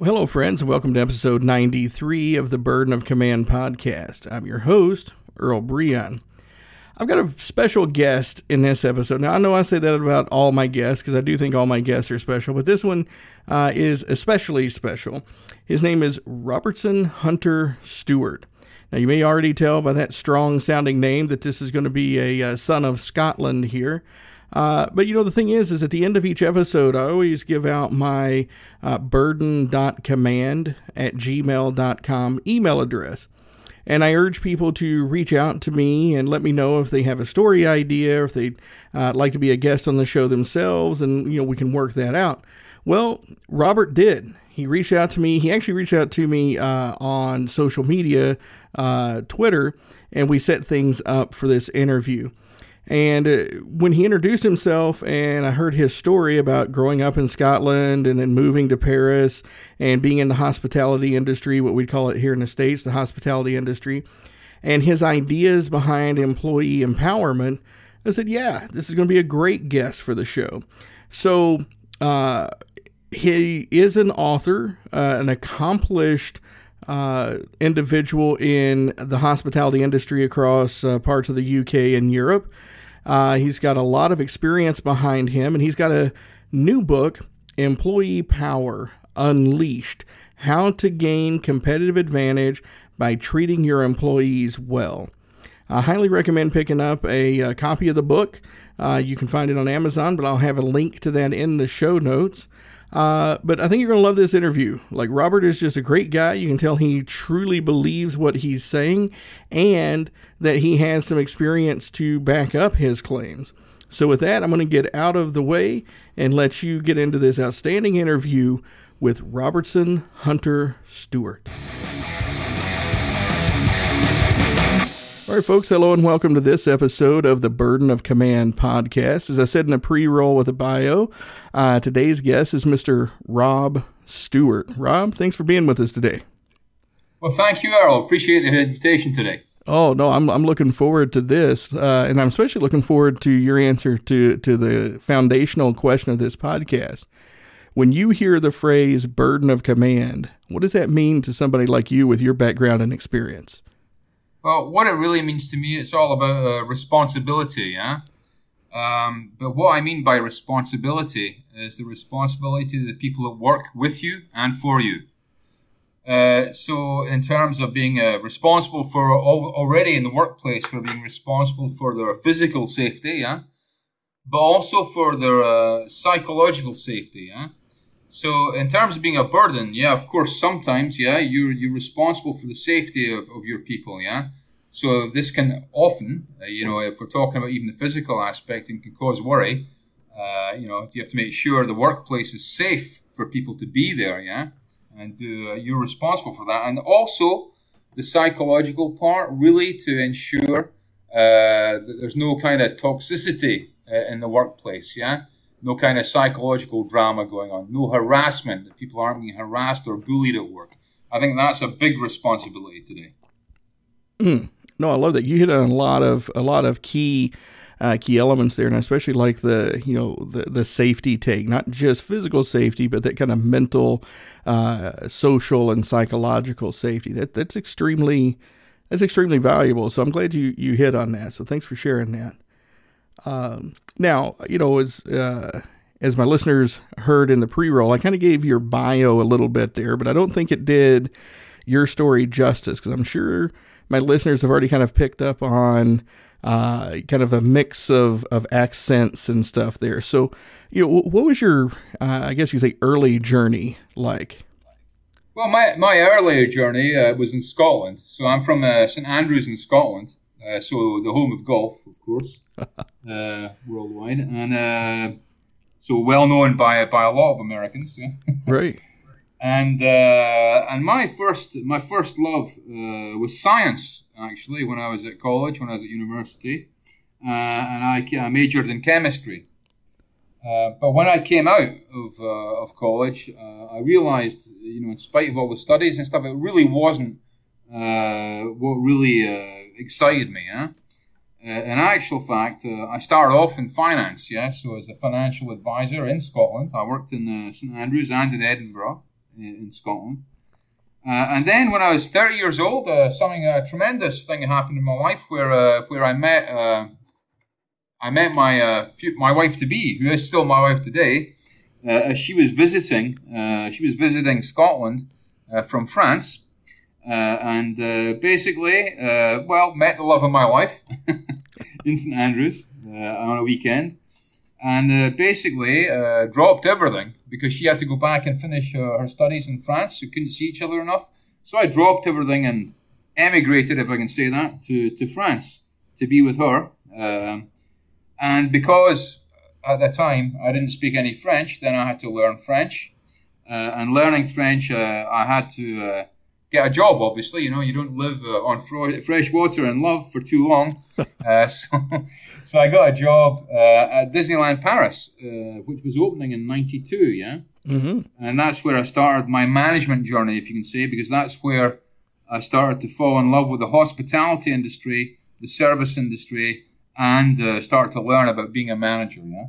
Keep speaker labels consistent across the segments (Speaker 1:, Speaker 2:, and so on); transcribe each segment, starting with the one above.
Speaker 1: Well, hello, friends, and welcome to episode 93 of the Burden of Command podcast. I'm your host, Earl Breon. I've got a special guest in this episode. Now, I know I say that about all my guests because I do think all my guests are special, but this one uh, is especially special. His name is Robertson Hunter Stewart. Now, you may already tell by that strong sounding name that this is going to be a, uh, son of Scotland here. Uh, but you know, the thing is, is at the end of each episode, I always give out my uh, burden.command at gmail.com email address. And I urge people to reach out to me and let me know if they have a story idea, if they'd uh, like to be a guest on the show themselves, and you know we can work that out. Well, Robert did. He reached out to me. He actually reached out to me uh, on social media, uh, Twitter, and we set things up for this interview. And uh, when he introduced himself, and I heard his story about growing up in Scotland and then moving to Paris and being in the hospitality industry, what we'd call it here in the States, the hospitality industry, and his ideas behind employee empowerment, I said, yeah, this is going to be a great guest for the show. So, uh, he is an author, uh, an accomplished uh, individual in the hospitality industry across uh, parts of the UK and Europe. Uh, he's got a lot of experience behind him, and he's got a new book, Employee Power Unleashed How to Gain Competitive Advantage by Treating Your Employees Well. I highly recommend picking up a, a copy of the book. Uh, you can find it on Amazon, but I'll have a link to that in the show notes. Uh, but I think you're going to love this interview. Like, Robert is just a great guy. You can tell he truly believes what he's saying and that he has some experience to back up his claims. So, with that, I'm going to get out of the way and let you get into this outstanding interview with Robertson Hunter Stewart. All right, folks, hello and welcome to this episode of the Burden of Command podcast. As I said in the pre roll with the bio, uh, today's guest is Mr. Rob Stewart. Rob, thanks for being with us today.
Speaker 2: Well, thank you, Errol. Appreciate the invitation today.
Speaker 1: Oh no, I'm I'm looking forward to this, uh, and I'm especially looking forward to your answer to to the foundational question of this podcast. When you hear the phrase "burden of command," what does that mean to somebody like you with your background and experience?
Speaker 2: Well, what it really means to me, it's all about uh, responsibility, yeah. Um, but what I mean by responsibility is the responsibility of the people that work with you and for you. Uh, so, in terms of being uh, responsible for al- already in the workplace, for being responsible for their physical safety, yeah, but also for their uh, psychological safety, yeah. So, in terms of being a burden, yeah, of course, sometimes, yeah, you're you're responsible for the safety of, of your people, yeah. So this can often, uh, you know, if we're talking about even the physical aspect, it can cause worry. Uh, you know, you have to make sure the workplace is safe for people to be there, yeah, and uh, you're responsible for that, and also the psychological part, really to ensure uh, that there's no kind of toxicity uh, in the workplace, yeah no kind of psychological drama going on, no harassment, that people aren't being harassed or bullied at work. I think that's a big responsibility today.
Speaker 1: Mm. No, I love that you hit on a lot of a lot of key uh, key elements there, and I especially like the you know the the safety take, not just physical safety, but that kind of mental, uh, social, and psychological safety. That that's extremely that's extremely valuable. So I'm glad you you hit on that. So thanks for sharing that. Um, now you know as uh, as my listeners heard in the pre-roll, I kind of gave your bio a little bit there, but I don't think it did your story justice because I'm sure my listeners have already kind of picked up on uh, kind of a mix of, of accents and stuff there. So, you know, what was your, uh, I guess you say, early journey like?
Speaker 2: Well, my, my earlier journey uh, was in Scotland. So I'm from uh, St Andrews in Scotland. Uh, so the home of golf, of course, uh, worldwide. And so well known by, by a lot of Americans. Yeah?
Speaker 1: right
Speaker 2: and uh, and my first my first love uh, was science actually when I was at college when I was at university uh, and I, I, majored in chemistry uh, but when I came out of, uh, of college uh, I realized you know in spite of all the studies and stuff it really wasn't what really excited me huh? in actual fact, I started off in finance, yes, so as a financial advisor in Scotland. I worked in St Andrews and in Edinburgh in Scotland. Uh, and then when I was 30 years old, uh, something a uh, tremendous thing happened in my life where uh, where I met uh, I met my uh, my wife to be, who is still my wife today. she was visiting she was visiting Scotland from France, and basically, well, met the love of my life in St Andrews on a weekend and uh, basically uh, dropped everything because she had to go back and finish uh, her studies in France. We couldn't see each other enough. So I dropped everything and emigrated, if I can say that, to, to France to be with her. Um, and because at the time I didn't speak any French, then I had to learn French. Uh, and learning French, uh, I had to uh, get a job, obviously. You know, you don't live on fresh water and love for too long. so so I got a job uh, at Disneyland Paris, uh, which was opening in '92. Yeah, mm-hmm. and that's where I started my management journey, if you can say, because that's where I started to fall in love with the hospitality industry, the service industry, and uh, start to learn about being a manager. Yeah.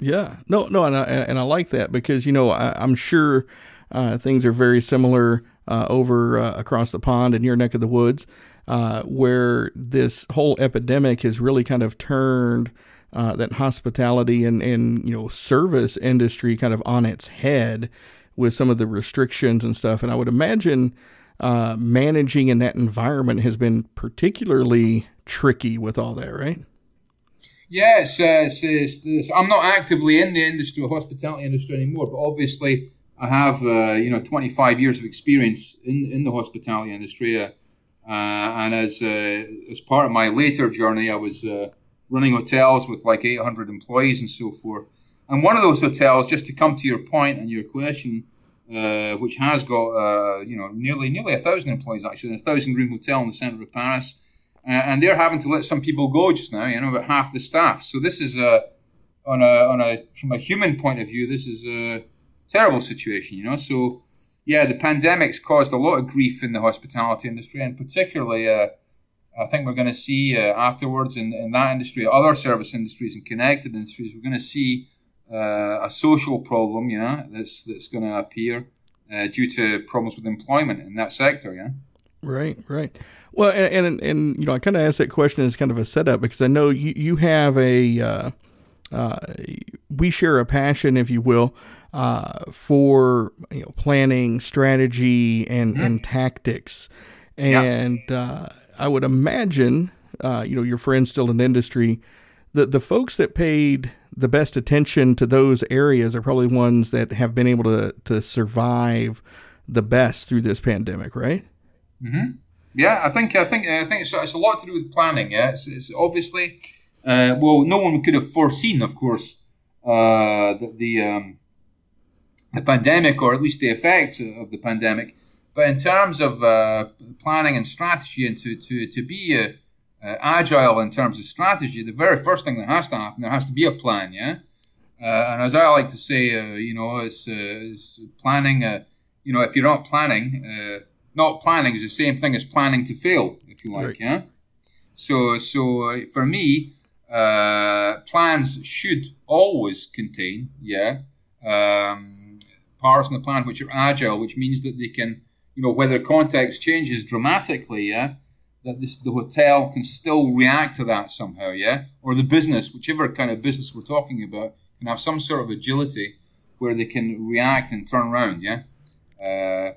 Speaker 1: Yeah. No. No. And I, and I like that because you know I, am sure uh, things are very similar uh, over uh, across the pond in your neck of the woods uh, where this whole epidemic has really kind of turned uh, that hospitality and, and you know service industry kind of on its head with some of the restrictions and stuff. And I would imagine uh, managing in that environment has been particularly tricky with all that, right?
Speaker 2: Yes, it's, it's, it's, I'm not actively in the industry, hospitality industry anymore, but obviously I have uh, you know 25 years of experience in in the hospitality industry. Uh, and as uh, as part of my later journey, I was uh, running hotels with like 800 employees and so forth. And one of those hotels, just to come to your point and your question, uh, which has got uh, you know nearly nearly a thousand employees actually, a thousand room hotel in the centre of Paris, and they're having to let some people go just now. You know, about half the staff. So this is a on a on a from a human point of view, this is a terrible situation. You know, so yeah, the pandemic's caused a lot of grief in the hospitality industry, and particularly, uh, I think we're going to see uh, afterwards in, in that industry, other service industries and connected industries, we're going to see uh, a social problem, you know, that's that's going to appear uh, due to problems with employment in that sector, yeah.
Speaker 1: Right, right. Well, and and, and you know, I kind of asked that question as kind of a setup because I know you you have a uh, uh, we share a passion, if you will, uh, for you know, planning, strategy, and mm-hmm. and tactics. And yeah. uh, I would imagine, uh, you know, your friends still in the industry, the the folks that paid the best attention to those areas are probably ones that have been able to to survive the best through this pandemic, right?
Speaker 2: Mm-hmm. Yeah, I think I think I think it's, it's, a lot to do with planning. Yeah, it's, it's obviously uh, well, no one could have foreseen, of course, uh, the the, um, the, pandemic or at least the effects of the pandemic. But in terms of uh, planning and strategy, and to to to be uh, uh, agile in terms of strategy, the very first thing that has to happen, there has to be a plan. Yeah. Uh, and as I like to say, you know, it's, it's planning. you know, if you're not planning, not planning is the same thing as planning to fail, if you like. Right. Yeah. So, so for me, uh, plans should always contain, yeah, um, parts in the plan which are agile, which means that they can, you know, whether context changes dramatically, yeah, that this the hotel can still react to that somehow, yeah, or the business, whichever kind of business we're talking about, can have some sort of agility where they can react and turn around. Yeah. Uh,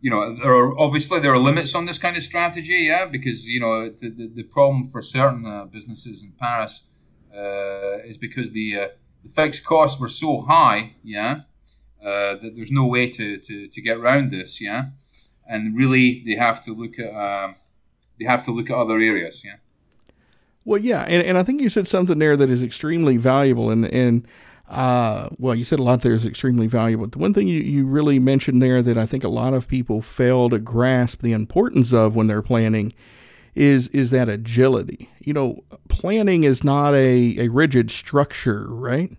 Speaker 2: you know, there are obviously there are limits on this kind of strategy, yeah, because you know the, the, the problem for certain uh, businesses in Paris uh, is because the, uh, the fixed costs were so high, yeah, uh, there's no way to, to, to get around this, yeah, and really they have to look at um, they have to look at other areas, yeah.
Speaker 1: Well, yeah, and, and I think you said something there that is extremely valuable, and and uh, well, you said a lot there is extremely valuable. The one thing you, you really mentioned there that I think a lot of people fail to grasp the importance of when they're planning is is that agility. You know, planning is not a, a rigid structure, right?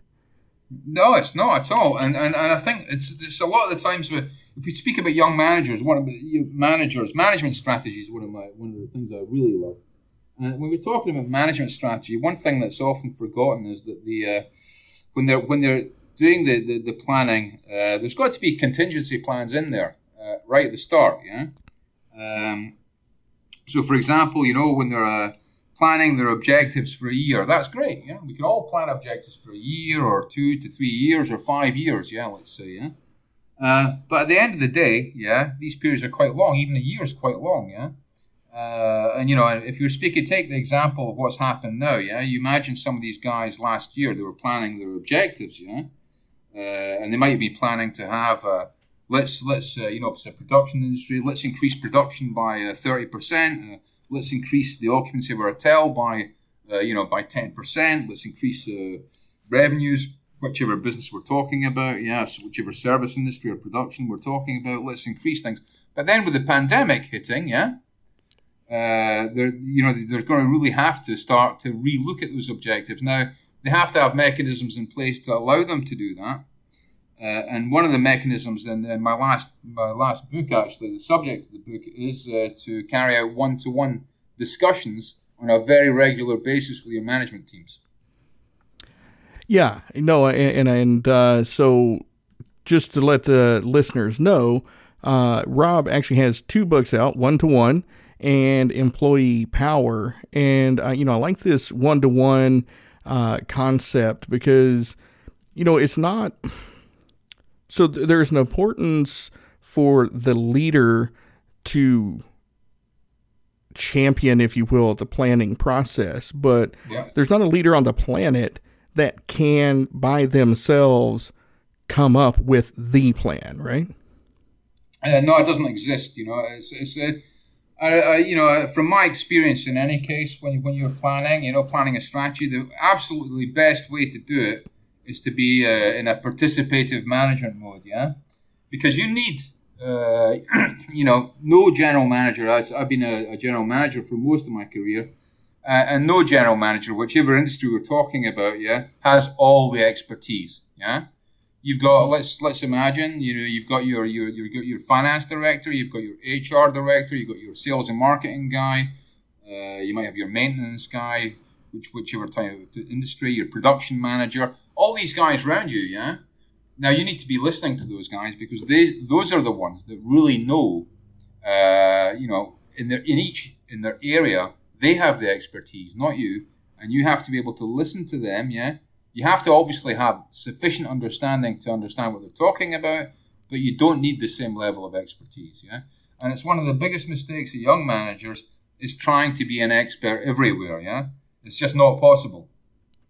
Speaker 2: No, it's not at all. And and, and I think it's, it's a lot of the times with if we speak about young managers, one of the managers, management strategy is one of my one of the things I really love. And when we're talking about management strategy, one thing that's often forgotten is that the uh, when they're when they're doing the the, the planning, uh, there's got to be contingency plans in there uh, right at the start. Yeah. Um, so, for example, you know when they're planning their objectives for a year, that's great. Yeah, we can all plan objectives for a year or two to three years or five years. Yeah, let's say. Yeah. Uh, but at the end of the day, yeah, these periods are quite long. Even a year is quite long. Yeah. Uh, and you know, if you're speaking, take the example of what's happened now. Yeah, you imagine some of these guys last year they were planning their objectives. Yeah, uh, and they might be planning to have uh, let's let's uh, you know if it's a production industry, let's increase production by uh, thirty percent. Uh, let's increase the occupancy of our hotel by you know by ten percent. Let's increase the revenues, whichever business we're talking about. Yes, whichever service industry or production we're talking about. Let's increase things. But then with the pandemic hitting, yeah uh, they're you know they're going to really have to start to relook at those objectives. Now they have to have mechanisms in place to allow them to do that. Uh, and one of the mechanisms in, in, my last my last book, actually, the subject of the book is uh, to carry out one to one discussions on a very regular basis with your management teams.
Speaker 1: Yeah, no, and and, uh, so just to let the listeners know, uh, Rob actually has two books out, one to one and employee power. And, uh, you know, I like this one to one concept because, you know, it's not. So th- there's an importance for the leader to champion, if you will, the planning process. But yeah. there's not a leader on the planet that can, by themselves, come up with the plan, right?
Speaker 2: Uh, no, it doesn't exist. You know, it's, it's a, uh, you know, uh, from my experience, in any case, when when you're planning, you know, planning a strategy, the absolutely best way to do it is to be uh, in a participative management mode. Yeah, because you need, uh, you know, no general manager. I've been a, a, general manager for most of my career, uh, and no general manager, whichever industry we're talking about, yeah, has all the expertise. Yeah you've got let's let's imagine you know you've got your your your, your finance director, you've got your HR director, you've got your sales and marketing guy, uh, you might have your maintenance guy, which whichever type of industry, your production manager, all these guys around you, yeah. Now you need to be listening to those guys because they those are the ones that really know, uh, you know, in their in each in their area they have the expertise, not you, and you have to be able to listen to them, yeah you have to obviously have sufficient understanding to understand what they're talking about, but you don't need the same level of expertise. Yeah, and it's one of the biggest mistakes of young managers is trying to be an expert everywhere. Yeah, it's just not possible.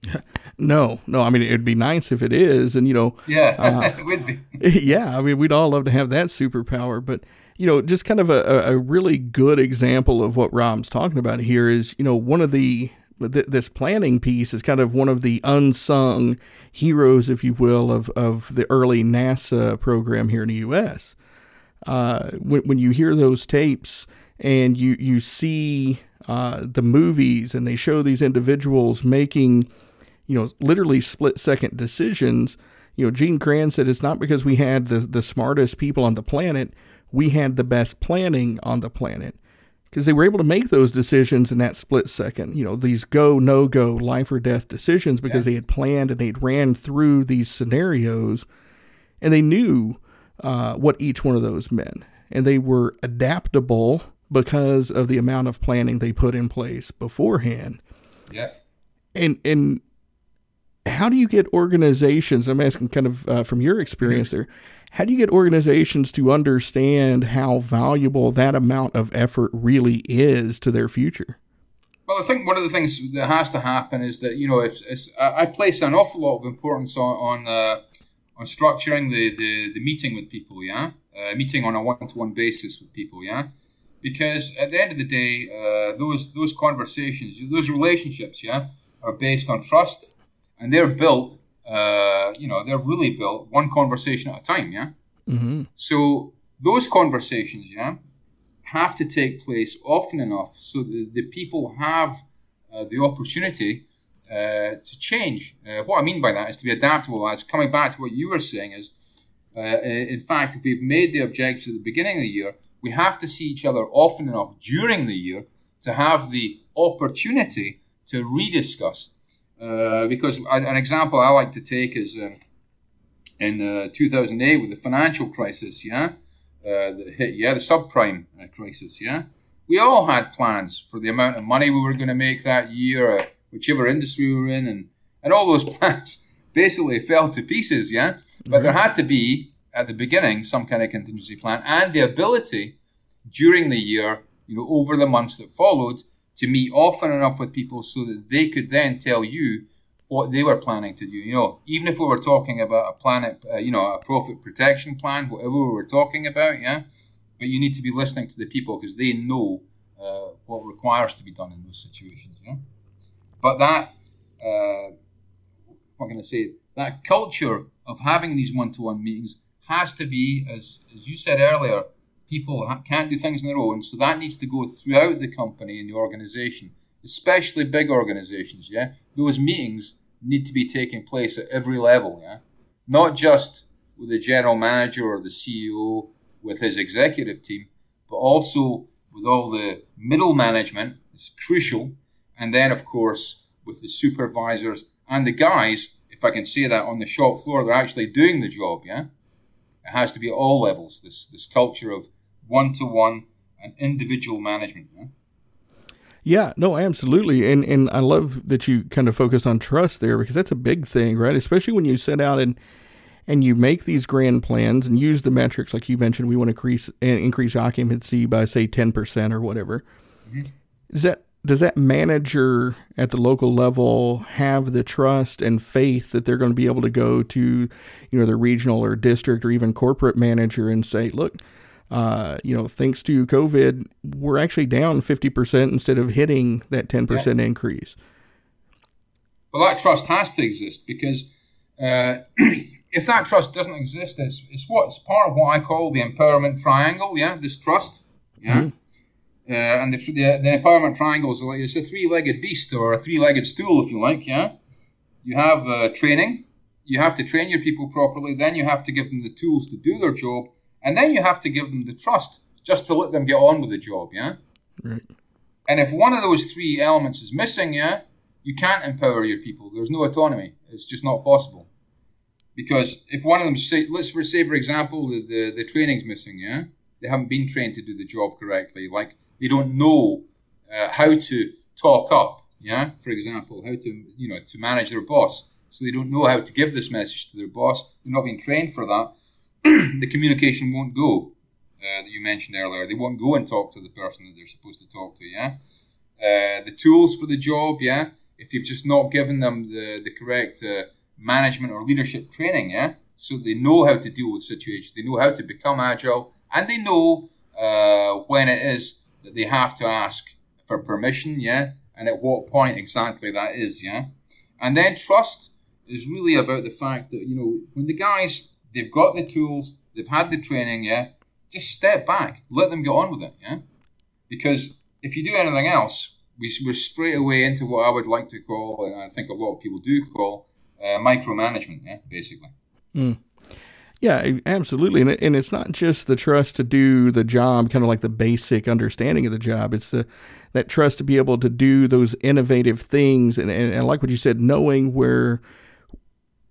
Speaker 1: No, no. I mean, it'd be nice if it is, and you know,
Speaker 2: yeah, uh, it would be.
Speaker 1: Yeah, I mean, we'd all love to have that superpower, but you know, just kind of a, a really good example of what Rob's talking about here is, you know, one of the this planning piece is kind of one of the unsung heroes, if you will, of, of the early NASA program here in the U.S. Uh, when, when you hear those tapes and you, you see uh, the movies and they show these individuals making, you know, literally split second decisions, you know, Gene Kranz said it's not because we had the, the smartest people on the planet, we had the best planning on the planet because they were able to make those decisions in that split second. You know, these go, no go, life or death decisions because yeah. they had planned and they'd ran through these scenarios and they knew uh, what each one of those meant. And they were adaptable because of the amount of planning they put in place beforehand.
Speaker 2: Yeah.
Speaker 1: And, and, how do you get organizations? I'm asking kind of uh, from your experience there. How do you get organizations to understand how valuable that amount of effort really is to their future?
Speaker 2: Well, I think one of the things that has to happen is that you know, if I place an awful lot of importance on on, uh, on structuring the, the, the meeting with people, yeah, uh, meeting on a one to one basis with people, yeah, because at the end of the day, uh, those those conversations, those relationships, yeah, are based on trust, and they're built, uh, you know, they're really built one conversation at a time, yeah. Mm-hmm. So those conversations, yeah, have to take place often enough so that the people have uh, the opportunity uh, to change. Uh, what I mean by that is to be adaptable. As coming back to what you were saying is, uh, in fact, if we've made the objectives at the beginning of the year, we have to see each other often enough during the year to have the opportunity to rediscuss. Uh, because an example I like to take is um, in uh, 2008 with the financial crisis, yeah, uh, that hit, yeah, the subprime uh, crisis, yeah. We all had plans for the amount of money we were going to make that year, uh, whichever industry we were in, and, and all those plans basically fell to pieces, yeah. But there had to be at the beginning some kind of contingency plan and the ability during the year, you know, over the months that followed, to meet often enough with people so that they could then tell you what they were planning to do. You know, even if we were talking about a planet, uh, you know, a profit protection plan, whatever we were talking about, yeah. But you need to be listening to the people because they know uh, what requires to be done in those situations. Yeah. But that, uh, what can I say? That culture of having these one-to-one meetings has to be, as as you said earlier, people can't do things on their own. So that needs to go throughout the company and the organization especially big organizations, yeah, those meetings need to be taking place at every level, yeah, not just with the general manager or the CEO with his executive team, but also with all the middle management. It's crucial, and then of course with the supervisors and the guys, if I can say that on the shop floor, they're actually doing the job, yeah. It has to be at all levels. This this culture of one to one and individual management. Yeah?
Speaker 1: Yeah, no, absolutely. And and I love that you kind of focus on trust there because that's a big thing, right? Especially when you set out and and you make these grand plans and use the metrics like you mentioned we want to increase and increase occupancy by say 10% or whatever. Mm-hmm. Is that does that manager at the local level have the trust and faith that they're going to be able to go to, you know, the regional or district or even corporate manager and say, "Look, uh, you know, thanks to COVID, we're actually down 50% instead of hitting that 10% yeah. increase.
Speaker 2: Well, that trust has to exist because uh, if that trust doesn't exist, it's, it's what's part of what I call the empowerment triangle. Yeah, this trust. Yeah. Mm-hmm. Uh, and the, the, the, empowerment triangle is like it's a three-legged beast or a three-legged stool, if you like. Yeah, you have uh, training. You have to train your people properly. Then you have to give them the tools to do their job, and then you have to give them the trust just to let them get on with the job, yeah? Right. And if one of those three elements is missing, yeah, you can't empower your people. There's no autonomy. It's just not possible. Because if one of them, say, let's for say, for example, the, the, the training's missing, yeah? They haven't been trained to do the job correctly. Like, they don't know uh, how to talk up, yeah? For example, how to, you know, to manage their boss. So they don't know how to give this message to their boss. They're not being trained for that. The communication won't go uh, that you mentioned earlier. They won't go and talk to the person that they're supposed to talk to. Yeah, uh, the tools for the job. Yeah, if you've just not given them the the correct uh, management or leadership training. Yeah, so they know how to deal with situations. They know how to become agile, and they know uh, when it is that they have to ask for permission. Yeah, and at what point exactly that is. Yeah, and then trust is really about the fact that you know when the guys They've got the tools. They've had the training. Yeah, just step back. Let them get on with it. Yeah, because if you do anything else, we, we're straight away into what I would like to call, and I think a lot of people do call, uh, micromanagement. Yeah, basically.
Speaker 1: Mm. Yeah, absolutely. And, and it's not just the trust to do the job, kind of like the basic understanding of the job. It's the that trust to be able to do those innovative things. And, and, and like what you said, knowing where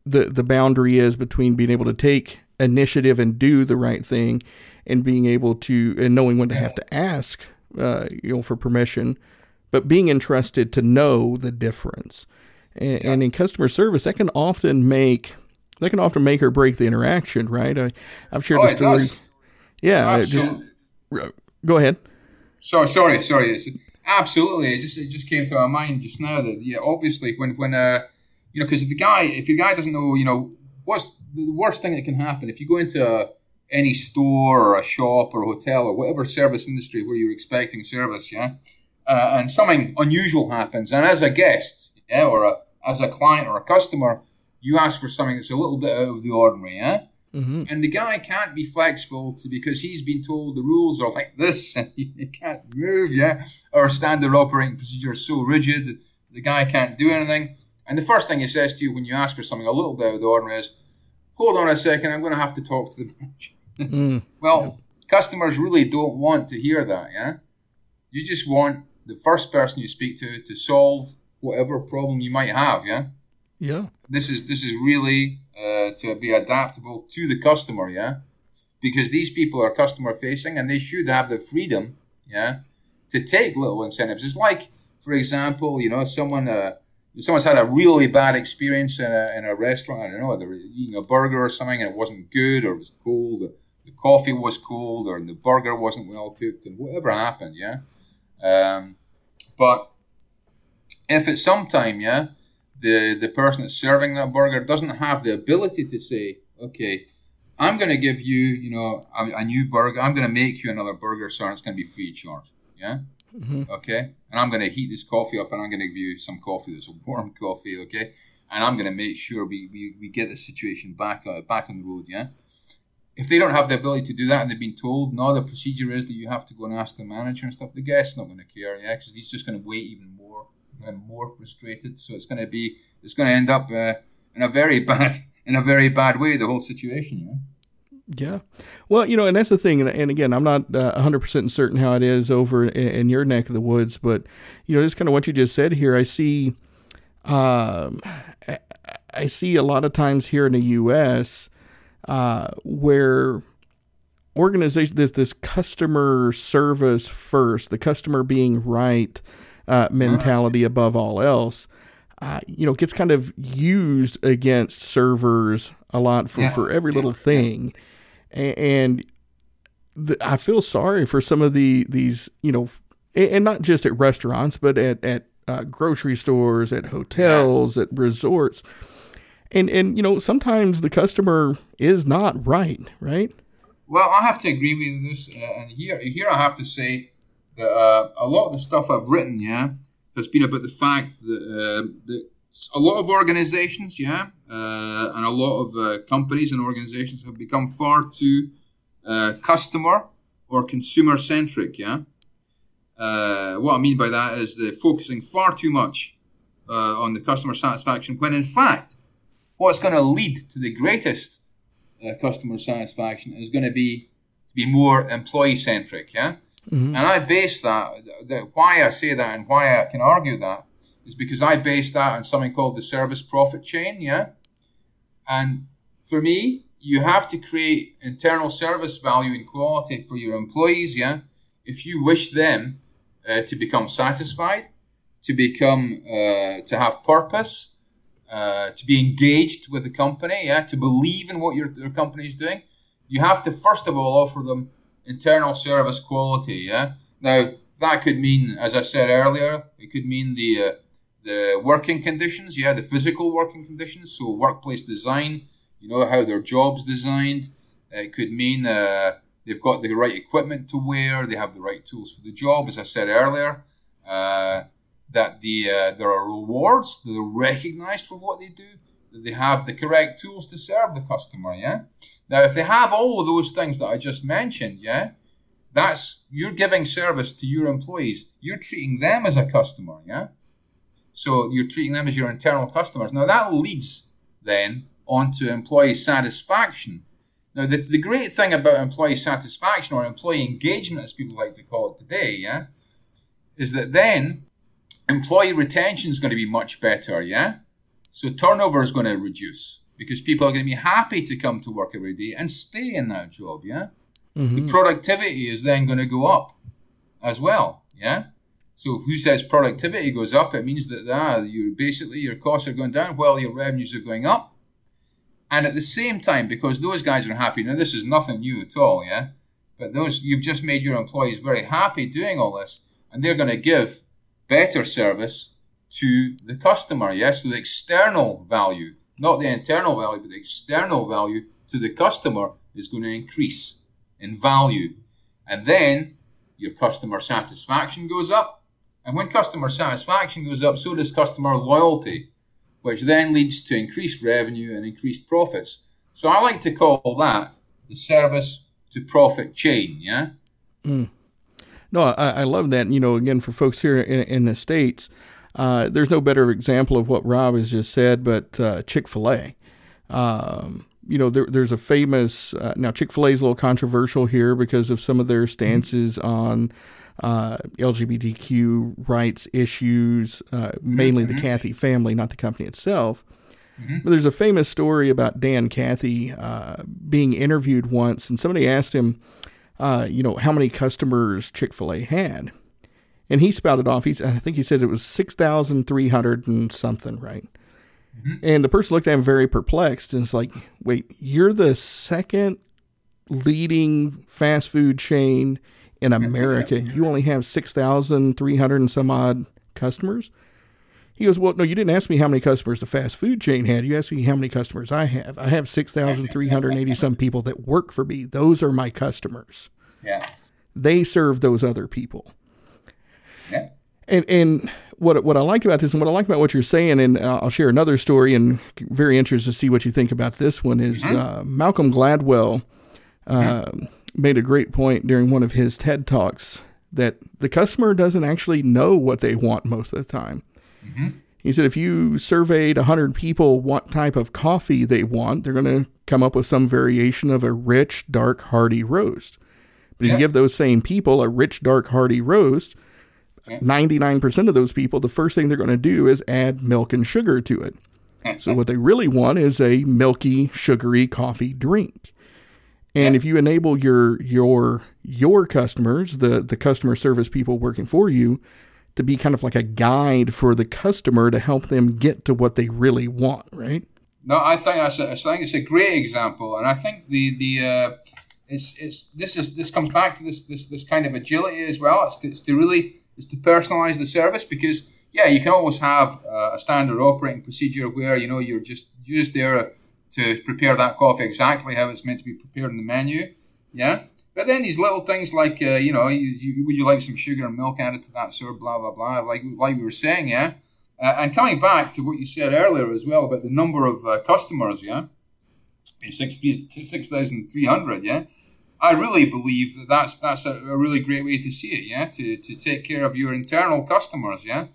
Speaker 1: the the boundary is between being able to take initiative and do the right thing and being able to and knowing when to have to ask uh, you know for permission but being entrusted to know the difference and, yeah. and, in customer service, that can often make that can often make or break the interaction, right? I, have shared
Speaker 2: oh,
Speaker 1: the story.
Speaker 2: Does.
Speaker 1: Yeah, Absolutely. Just, go ahead.
Speaker 2: Sorry, sorry, sorry. It's, absolutely, it just it just came to my mind just now that yeah, obviously when when uh you know because if the guy if the guy doesn't know you know what's the worst thing that can happen if you go into a, any store or a shop or a hotel or whatever service industry where you're expecting service, yeah, uh, and something unusual happens, and as a guest, yeah, or a, as a client or a customer, you ask for something that's a little bit out of the ordinary, yeah. Mm-hmm. And the guy can't be flexible to, because he's been told the rules are like this and he can't move, yeah. Our standard operating procedure is so rigid, the guy can't do anything. And the first thing he says to you when you ask for something a little bit out of the ordinary is, hold on a second, I'm going to have to talk to the manager. Mm. well, customers really don't want to hear that, yeah? You just want the first person you speak to to solve whatever problem you might have, yeah?
Speaker 1: Yeah.
Speaker 2: This is this is really uh, to be adaptable to the customer, yeah? Because these people are customer facing and they should have the freedom, yeah, to take little incentives. It's like, for example, you know, someone uh, someone's had a really bad experience in a, in a restaurant. I don't know, they're eating a burger or something and it wasn't good or it was cold. Or the coffee was cold or the burger wasn't well cooked and whatever happened, yeah. Um, but if at some time, yeah, the the person that's serving that burger doesn't have the ability to say, okay, I'm going to give you, you know, a, a new burger. I'm going to make you another burger, sir. And it's going to be free charge. Yeah. Mm-hmm. Okay. And I'm going to heat this coffee up, and I'm going to give you some coffee that's a warm coffee. Okay. And I'm going to make sure we, we, we get the situation back uh, back on the road. Yeah. If they don't have the ability to do that, and they've been told, no, the procedure is that you have to go and ask the manager and stuff. The guest's not going to care. Yeah, because he's just going to wait even more and more frustrated. So it's going to be it's going to end up uh, in a very bad in a very bad way. The whole situation, know?
Speaker 1: Yeah. Well, you know, and that's the thing. And, and again, I'm not uh, 100% certain how it is over in, in, your neck of the woods, but, you know, just kind of what you just said here, I see, um, I see a lot of times here in the U.S. Uh, where organization, this, this customer service first, the customer being right, uh, mentality above all else, uh, you know, gets kind of used against servers a lot for, yeah. for every little thing. And, and the, I feel sorry for some of the these, you know, and not just at restaurants, but at, at uh, grocery stores, at hotels, at resorts. And, and, you know, sometimes the customer is not right, right?
Speaker 2: Well, I have to agree with this. Uh, and here, here I have to say, that uh, a lot of the stuff I've written, yeah, has been about the fact that, uh, that a lot of organizations, yeah, uh, and a lot of uh, companies and organizations have become far too uh, customer or consumer centric, yeah. Uh, what I mean by that is they're focusing far too much on the customer satisfaction, when in fact, what's going to lead to the greatest customer satisfaction is going to be be more employee centric, yeah. Mm-hmm. And I base that, that, why I say that and why I can argue that is because I base that on something called the service profit chain, yeah? And for me, you have to create internal service value and quality for your employees, yeah? If you wish them uh, to become satisfied, to become, uh, to have purpose, uh, to be engaged with the company, yeah? To believe in what your, your company is doing, you have to first of all offer them internal service quality. Yeah. Now that could mean, as I said earlier, it could mean the uh, the working conditions. Yeah, the physical working conditions. So workplace design. You know how their jobs designed. It could mean uh, they've got the right equipment to wear. They have the right tools for the job. As I said earlier. Uh, that the uh, there are rewards, they're recognized for what they do, that they have the correct tools to serve the customer. Yeah, now, if they have all of those things that I just mentioned, yeah, that's you're giving service to your employees. You're treating them as a customer, yeah. So you're treating them as your internal customers. Now that leads then onto employee satisfaction. Now, the, the great thing about employee satisfaction or employee engagement, as people like to call it today, yeah, is that then employee retention is going to be much better, yeah. So turnover is going to reduce because people are going to be happy to come to work every day and stay in that job. Yeah. Mm-hmm. The productivity is then going to go up as well. Yeah. So who says productivity goes up? It means that ah, you basically your costs are going down while your revenues are going up. And at the same time, because those guys are happy, now this is nothing new at all, yeah. But those you've just made your employees very happy doing all this, and they're going to give better service to the customer. Yes, so the external value, not the internal value, but the external value to the customer is going to increase in value, and then your customer satisfaction goes up. And when customer satisfaction goes up, so does customer loyalty which then leads to increased revenue and increased profits. So I like to call that the service to profit chain. Yeah.
Speaker 1: Mm. No, I, I, love that. You know, again, for folks here in, in the states, uh, there's no better example of what Rob has just said, but uh, Chick Fil A. Um, you know, there, there's a famous uh, now Chick Fil A is a little controversial here because of some of their stances on uh, LGBTQ rights issues, uh, mainly the mm-hmm. Cathy family, not the company itself. Mm-hmm. But there's a famous story about Dan Cathy uh, being interviewed once, and somebody asked him, uh, you know, how many customers Chick fil A had. And he spouted off, he's, I think he said it was 6,300 and something, right? Mm-hmm. And the person looked at him very perplexed and it's like, wait, you're the second leading fast food chain in America, you only have 6,300 and some odd customers. He goes, Well, no, you didn't ask me how many customers the fast food chain had. You asked me how many customers I have. I have 6,380 some people that work for me. Those are my customers.
Speaker 2: Yeah.
Speaker 1: They serve those other people.
Speaker 2: Yeah.
Speaker 1: And, and what, what I like about this and what I like about what you're saying, and I'll share another story and very interested to see what you think about this one, is mm-hmm. uh, Malcolm Gladwell. Uh, mm-hmm made a great point during one of his TED Talks that the customer doesn't actually know what they want most of the time. Mm-hmm. He said if you surveyed 100 people what type of coffee they want, they're going to come up with some variation of a rich, dark, hearty roast. But if you give those same people a rich, dark, hearty roast, 99% of those people, the first thing they're going to do is add milk and sugar to it. so what they really want is a milky, sugary coffee drink. And if you enable your your your customers, the the customer service people working for you, to be kind of like a guide for the customer to help them get to what they really want, right?
Speaker 2: No, I think that's a, I think it's a great example, and I think the the uh, it's it's this is this comes back to this this this kind of agility as well. It's to, it's to really it's to personalize the service because yeah, you can always have uh, a standard operating procedure where you know you're just you're just there to prepare that coffee exactly how it's meant to be prepared in the menu. Yeah. But then these little things like, uh, you know, you, you, would you like some sugar and milk added to that, sir? Blah, blah, blah. Like, like we were saying, yeah. Uh, and coming back to what you said earlier as well about the number of uh, customers, yeah, 6,300, yeah. I really believe that that's, that's a, a, really great way to see it, yeah, to, to take care of your internal customers, yeah.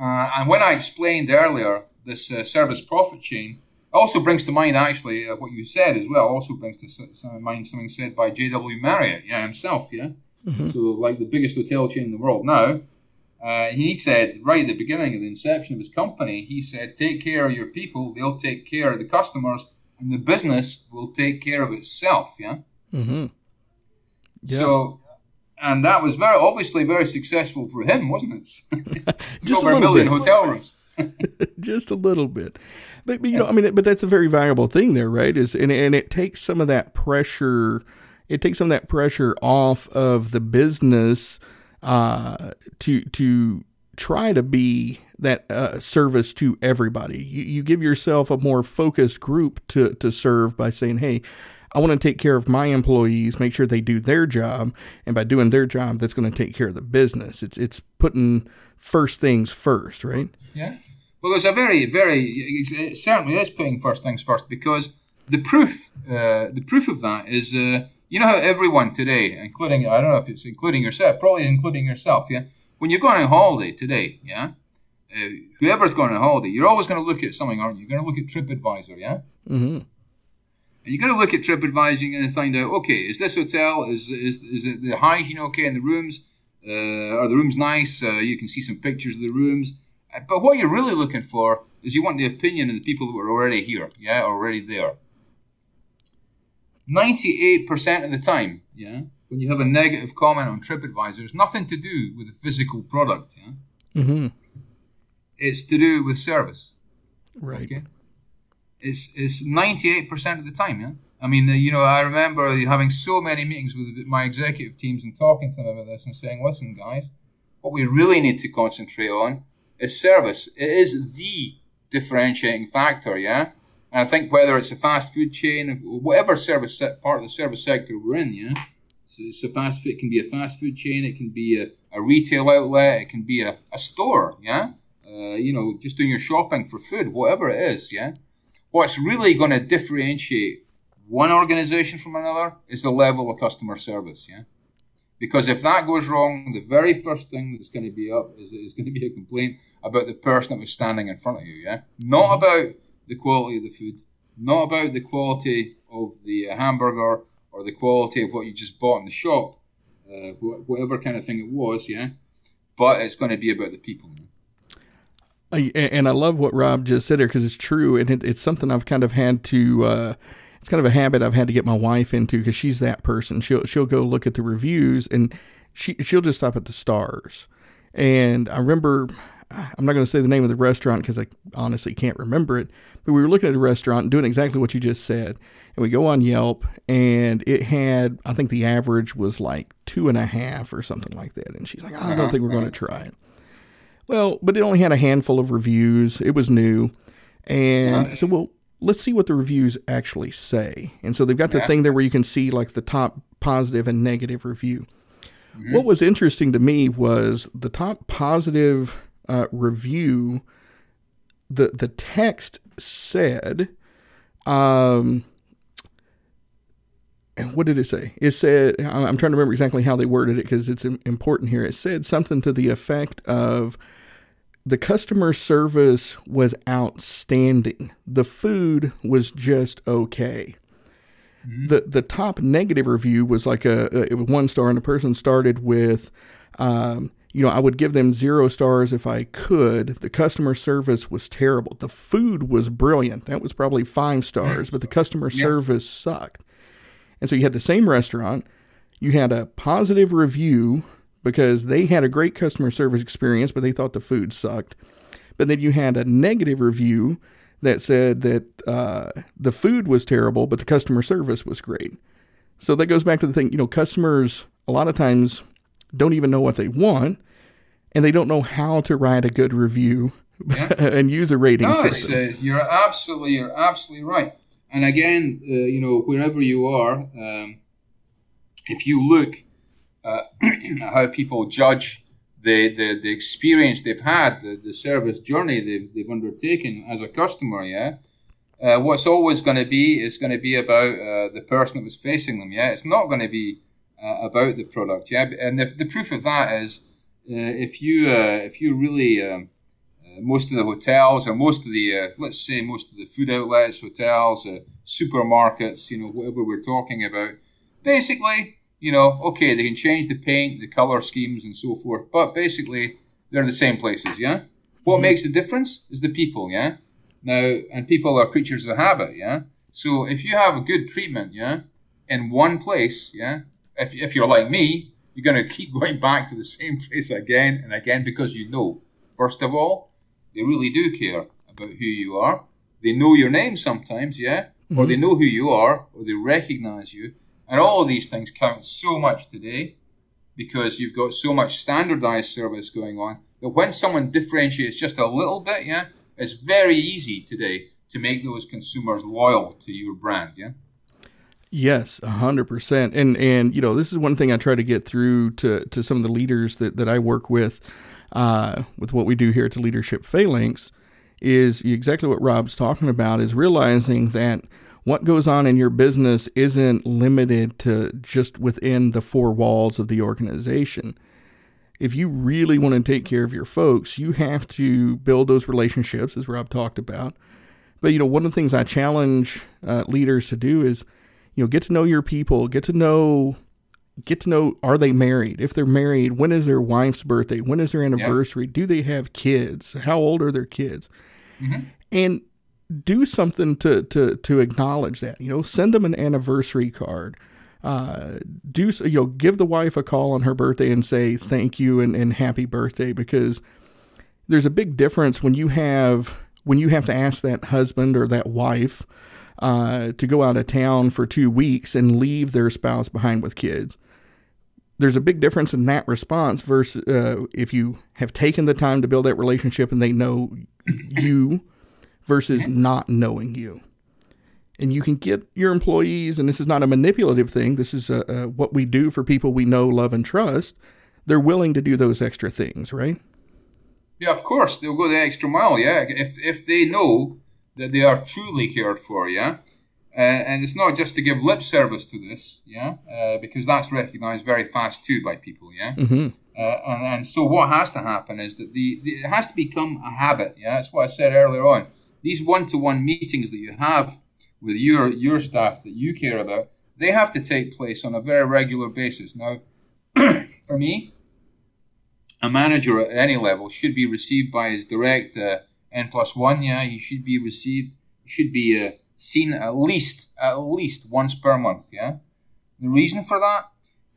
Speaker 2: Uh, and when I explained earlier this uh, service profit chain, also brings to mind actually uh, what you said as well. Also brings to mind something said by J.W. Marriott, yeah, himself, yeah. Mm-hmm. So like the biggest hotel chain in the world now. Uh, he said right at the beginning of the inception of his company, he said, "Take care of your people; they'll take care of the customers, and the business will take care of itself." Yeah.
Speaker 1: Mm-hmm.
Speaker 2: yeah. So and that was very obviously very successful for him, wasn't it?
Speaker 1: Just
Speaker 2: over
Speaker 1: a,
Speaker 2: million
Speaker 1: bit.
Speaker 2: hotel rooms.
Speaker 1: Just a little bit. But, but you know, I mean, but that's a very valuable thing there, right? Is and and it takes some of that pressure. It takes some of that pressure off of the business uh, to to try to be that uh, service to everybody. You, you give yourself a more focused group to to serve by saying, "Hey, I want to take care of my employees, make sure they do their job, and by doing their job, that's going to take care of the business. It's it's putting first things first, right?
Speaker 2: Yeah. Well, there's a very, very it certainly is putting first things first because the proof, uh, the proof of that is, uh, you know how everyone today, including I don't know if it's including yourself, probably including yourself, yeah. When you're going on holiday today, yeah, uh, whoever's going on holiday, you're always going to look at something, aren't you? You're going to look at TripAdvisor, yeah.
Speaker 1: Mm-hmm.
Speaker 2: And you're going to look at TripAdvisor and going to find out, okay, is this hotel is is is it the hygiene okay in the rooms? Uh, are the rooms nice? Uh, you can see some pictures of the rooms but what you're really looking for is you want the opinion of the people who are already here, yeah, already there. 98% of the time, yeah, when you have a negative comment on TripAdvisor, it's nothing to do with the physical product. Yeah?
Speaker 1: Mm-hmm.
Speaker 2: It's to do with service.
Speaker 1: Right.
Speaker 2: Okay. It's it's ninety eight percent of the time. Yeah. I mean, uh, you know, I remember having so many meetings with my executive teams and talking to them about this and saying, "Listen, guys, what we really need to concentrate on is service. It is the differentiating factor. Yeah." And I think whether it's a fast food chain, whatever service part of the service sector we're in, yeah, so it's a fast food. It can be a fast food chain. It can be a, a retail outlet. It can be a, a store. Yeah, uh, you know, just doing your shopping for food, whatever it is. Yeah, what's really going to differentiate one organization from another is the level of customer service. Yeah, because if that goes wrong, the very first thing that's going to be up is, is going to be a complaint about the person that was standing in front of you. Yeah, not about the quality of the food, not about the quality of the uh, hamburger or the quality of what you just bought in the shop, uh, whatever kind of thing it was. Yeah, but it's going to be about the people.
Speaker 1: I, and I love what Rob just said there because it's true, and it, it's something I've kind of had to. Uh, it's kind of a habit I've had to get my wife into because she's that person. She'll she'll go look at the reviews and she she'll just stop at the stars. And I remember, I'm not going to say the name of the restaurant because I honestly can't remember it. But we were looking at a restaurant and doing exactly what you just said. And we go on Yelp, and it had, I think the average was like two and a half or something like that. And she's like, oh, I don't think we're going to try it. Well, but it only had a handful of reviews. It was new. And I said, well, let's see what the reviews actually say. And so they've got the yeah. thing there where you can see like the top positive and negative review. Mm-hmm. What was interesting to me was the top positive uh, review. The the text said, um, what did it say? It said, I'm trying to remember exactly how they worded it because it's important here. It said something to the effect of the customer service was outstanding. The food was just okay. Mm-hmm. The the top negative review was like a, a one star, and the person started with, um, you know, I would give them zero stars if I could. The customer service was terrible. The food was brilliant. That was probably five stars, yes. but the customer yes. service sucked. And so you had the same restaurant, you had a positive review because they had a great customer service experience, but they thought the food sucked. But then you had a negative review that said that uh, the food was terrible, but the customer service was great. So that goes back to the thing, you know, customers a lot of times don't even know what they want and they don't know how to write a good review yeah. and use a rating no, system.
Speaker 2: Uh, you're absolutely, you're absolutely right. And again, uh, you know, wherever you are, um, if you look uh, how people judge the, the, the experience they've had, the, the service journey they've, they've undertaken as a customer, yeah, uh, what's always going to be is going to be about uh, the person that was facing them, yeah. It's not going to be uh, about the product, yeah. And the, the proof of that is uh, if you if you really um, most of the hotels or most of the, uh, let's say, most of the food outlets, hotels, uh, supermarkets, you know, whatever we're talking about, basically, you know, okay, they can change the paint, the color schemes, and so forth, but basically, they're the same places, yeah? What mm-hmm. makes the difference is the people, yeah? Now, and people are creatures of habit, yeah? So if you have a good treatment, yeah, in one place, yeah, if, if you're like me, you're going to keep going back to the same place again and again because you know, first of all, they really do care about who you are. They know your name sometimes, yeah? Mm-hmm. Or they know who you are, or they recognize you. And all these things count so much today because you've got so much standardized service going on that when someone differentiates just a little bit, yeah, it's very easy today to make those consumers loyal to your brand, yeah?
Speaker 1: Yes, hundred percent. And and you know, this is one thing I try to get through to to some of the leaders that, that I work with uh, with what we do here at the Leadership Phalanx is exactly what Rob's talking about is realizing that what goes on in your business isn't limited to just within the four walls of the organization. If you really want to take care of your folks, you have to build those relationships, as Rob talked about. But you know, one of the things I challenge uh, leaders to do is, you know, get to know your people, get to know get to know are they married? If they're married, when is their wife's birthday? When is their anniversary? Yes. Do they have kids? How old are their kids? Mm-hmm. And do something to to to acknowledge that. You know, send them an anniversary card. uh, do you know give the wife a call on her birthday and say thank you and, and happy birthday because there's a big difference when you have when you have to ask that husband or that wife uh, to go out of town for two weeks and leave their spouse behind with kids. There's a big difference in that response versus uh, if you have taken the time to build that relationship and they know you versus not knowing you. And you can get your employees, and this is not a manipulative thing, this is a, a, what we do for people we know, love, and trust. They're willing to do those extra things, right?
Speaker 2: Yeah, of course. They'll go the extra mile, yeah. If, if they know that they are truly cared for, yeah. Uh, and it's not just to give lip service to this, yeah, uh, because that's recognized very fast too by people, yeah. Mm-hmm. Uh, and, and so what has to happen is that the, the, it has to become a habit, yeah. That's what I said earlier on. These one-to-one meetings that you have with your your staff that you care about, they have to take place on a very regular basis. Now, for me, a manager at any level should be received by his direct uh, N plus one. Yeah, he should be received, should be uh, seen at least at least once per month. Yeah, the reason for that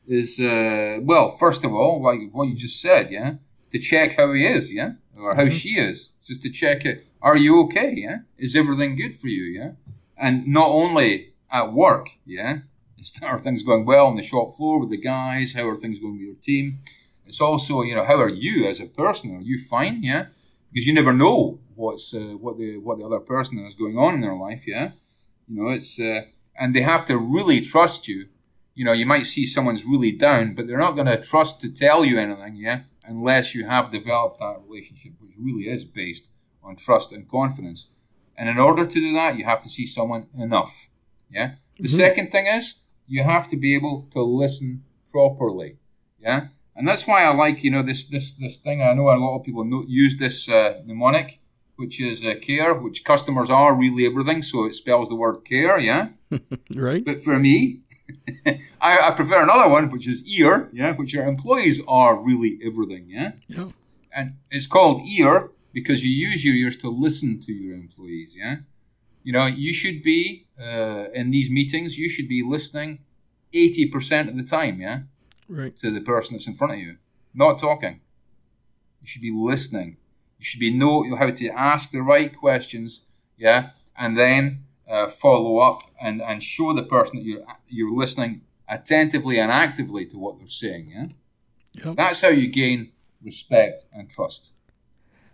Speaker 2: is uh, well, first of all, like what you just said. Yeah, to check how he is. Yeah, or how mm-hmm. she is, just to check it. Are you okay? Yeah, is everything good for you? Yeah, and not only at work. Yeah, are things going well on the shop floor with the guys? How are things going with your team? It's also, you know, how are you as a person? Are you fine? Yeah, because you never know what's uh, what the what the other person is going on in their life. Yeah, you know, it's uh, and they have to really trust you. You know, you might see someone's really down, but they're not going to trust to tell you anything. Yeah, unless you have developed that relationship, which really is based on trust and confidence. And in order to do that, you have to see someone enough. Yeah. The mm-hmm. second thing is you have to be able to listen properly. Yeah. And that's why I like, you know, this this this thing. I know a lot of people know, use this uh, mnemonic, which is uh, care, which customers are really everything. So it spells the word care, yeah.
Speaker 1: right.
Speaker 2: But for me, I, I, prefer another one, which is ear, yeah, which your employees are really everything, yeah.
Speaker 1: Yeah.
Speaker 2: And it's called ear because you use your ears to listen to your employees, yeah. You know, you should be uh, in these meetings. You should be listening eighty percent of the time, yeah
Speaker 1: right.
Speaker 2: to the person that's in front of you, not talking. You should be listening. You should be know how to ask the right questions, yeah, and then uh, follow up and, and show the person that you're you're listening attentively and actively to what they're saying. Yeah, yep. that's how you gain respect and trust.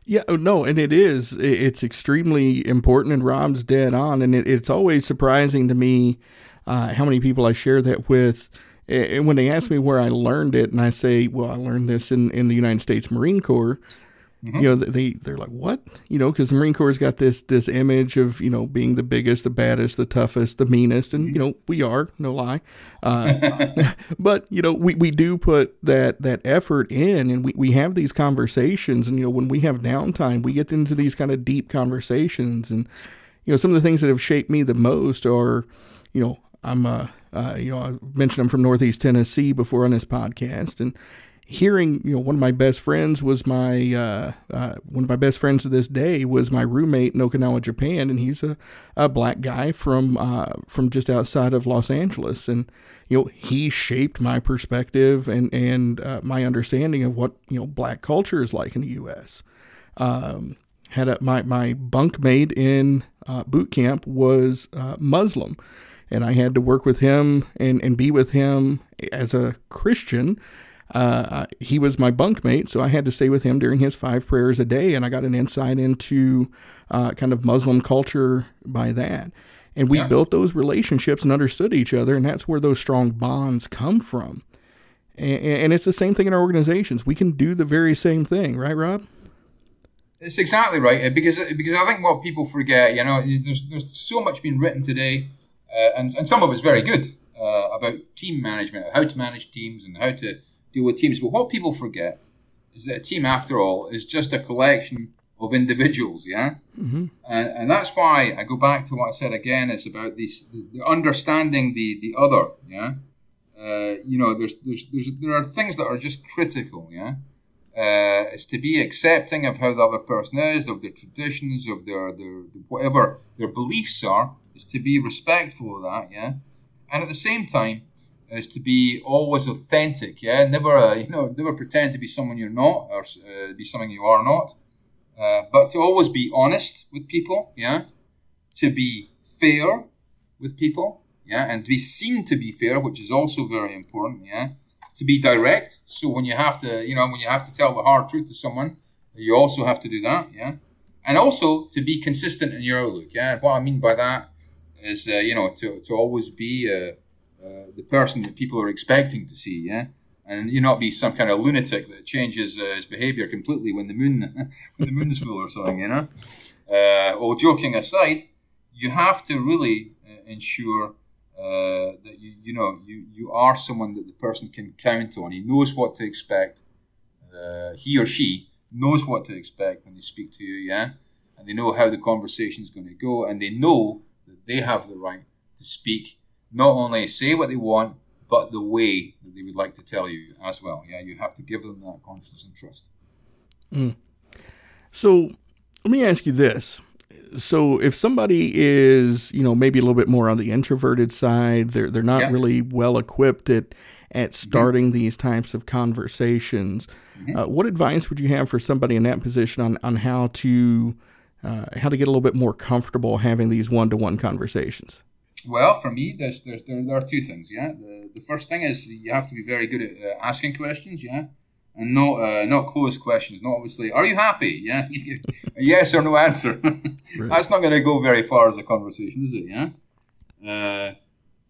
Speaker 1: Yeah, oh, no, and it is. It's extremely important, and Rob's dead on. And it, it's always surprising to me uh, how many people I share that with and when they ask me where I learned it, and I say, well, I learned this in, in the United States Marine Corps, mm-hmm. you know, they, they're like, what? You know, because the Marine Corps has got this, this image of, you know, being the biggest, the baddest, the toughest, the meanest. And, you know, we are, no lie. Uh, but, you know, we, we do put that, that effort in and we, we have these conversations. And, you know, when we have downtime, we get into these kind of deep conversations. And, you know, some of the things that have shaped me the most are, you know, I'm a, uh, you know, I mentioned I'm from Northeast Tennessee before on this podcast, and hearing, you know, one of my best friends was my uh, uh, one of my best friends to this day was my roommate in Okinawa, Japan, and he's a, a black guy from uh, from just outside of Los Angeles, and you know, he shaped my perspective and and uh, my understanding of what you know black culture is like in the U.S. Um, had a, my my bunkmate in uh, boot camp was Muslim and I had to work with him and, and be with him as a Christian. Uh, he was my bunkmate, so I had to stay with him during his five prayers a day, and I got an insight into uh, kind of Muslim culture by that. And we yeah. built those relationships and understood each other, and that's where those strong bonds come from. And, and it's the same thing in our organizations. We can do the very same thing, right, Rob?
Speaker 2: It's exactly right because because I think what people forget, you know, there's there's so much being written today uh, and, and some of it's very good uh, about team management, how to manage teams and how to deal with teams. But what people forget is that a team, after all, is just a collection of individuals, yeah? Mm-hmm. And, and that's why I go back to what I said again, it's about this, the, the understanding the, the other, yeah? Uh, you know, there's, there's, there's, there are things that are just critical, yeah? Uh, it's to be accepting of how the other person is, of their traditions, of their, their, whatever their beliefs are, is to be respectful of that, yeah. And at the same time, is to be always authentic. Yeah, never uh, you know never pretend to be someone you're not or uh, be something you are not. Uh, but to always be honest with people. Yeah, to be fair with people. Yeah, and to be seen to be fair, which is also very important. Yeah, to be direct. So when you have to, you know, when you have to tell the hard truth to someone, you also have to do that. Yeah, and also to be consistent in your outlook. Yeah, what I mean by that is, uh, you know, to to always be. Uh, the person that people are expecting to see, yeah, and you not be some kind of lunatic that changes uh, his behaviour completely when the moon when the moon's full or something, you know. Uh, well, joking aside, you have to really uh, ensure uh, that you you know you you are someone that the person can count on. He knows what to expect. he or she knows what to expect when they speak to you, yeah, and they know how the conversation is going to go, and they know that they have the right to speak not only say what they want, but the way that they would like to tell you as well. Yeah, you have to give them that confidence and trust.
Speaker 1: Mm. So let me ask you this. So if somebody is, you know, maybe a little bit more on the introverted side, they're they're not yeah. really well equipped at at mm-hmm. starting mm-hmm. these types of conversations. Mm-hmm. Uh, what advice would you have for somebody in that position on on how to uh, how to get a little bit more comfortable having these one to one conversations?
Speaker 2: Well, for me, there's, there's there, there are two things. Yeah, the, the first thing is you have to be very good at uh, asking questions. Yeah, and not uh, not closed questions. Not obviously, are you happy? Yeah, yes or no answer. right. That's not going to go very far as a conversation, is it? Yeah. Uh,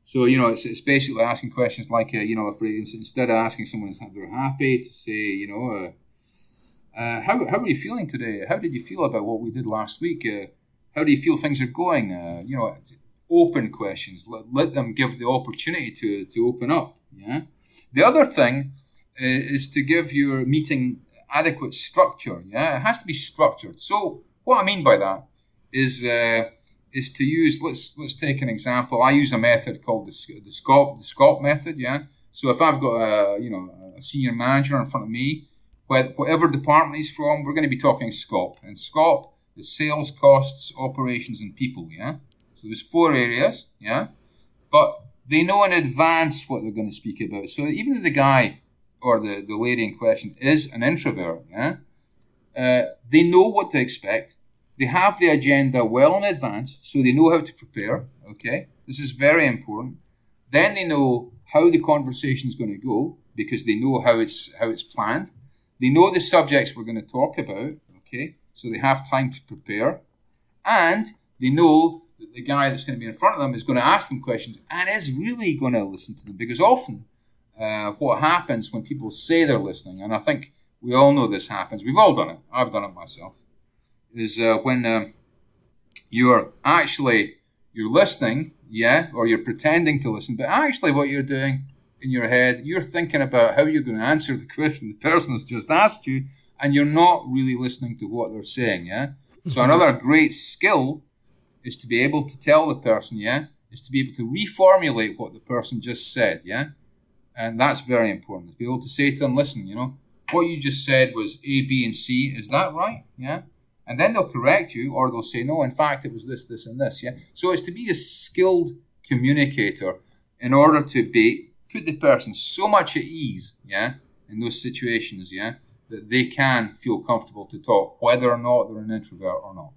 Speaker 2: so you know, it's, it's basically asking questions like, uh, you know, if instead of asking someone if they're happy, to say, you know, uh, uh, how how are you feeling today? How did you feel about what we did last week? how do you feel things are going? you know open questions. Let, let them give the opportunity to, to open up. Yeah. The other thing uh, is to give your meeting adequate structure. Yeah. It has to be structured. So what I mean by that is, uh, is to use, let's, let's take an example. I use a method called the, the SCOP, the SCOP method. Yeah. So if I've got a, you know, a senior manager in front of me, whatever department he's from, we're going to be talking SCOP. And SCOP is sales, costs, operations, and people. Yeah. So there's four areas, yeah, but they know in advance what they're going to speak about. So even if the guy or the, the lady in question is an introvert, yeah, uh, they know what to expect. They have the agenda well in advance, so they know how to prepare. Okay, this is very important. Then they know how the conversation is going to go because they know how it's how it's planned. They know the subjects we're going to talk about. Okay, so they have time to prepare, and they know the guy that's going to be in front of them is going to ask them questions and is really going to listen to them because often uh, what happens when people say they're listening, and I think we all know this happens, we've all done it, I've done it myself, is uh, when uh, you're actually you're listening, yeah, or you're pretending to listen, but actually what you're doing in your head, you're thinking about how you're going to answer the question the person has just asked you, and you're not really listening to what they're saying, yeah. So another great skill is to be able to tell the person, yeah, is to be able to reformulate what the person just said, yeah? And that's very important. To be able to say to them, listen, you know, what you just said was A, B, and C. Is that right? Yeah. And then they'll correct you or they'll say, no, in fact, it was this, this, and this. Yeah. So it's to be a skilled communicator in order to be, put the person so much at ease, yeah, in those situations, yeah, that they can feel comfortable to talk, whether or not they're an introvert or not.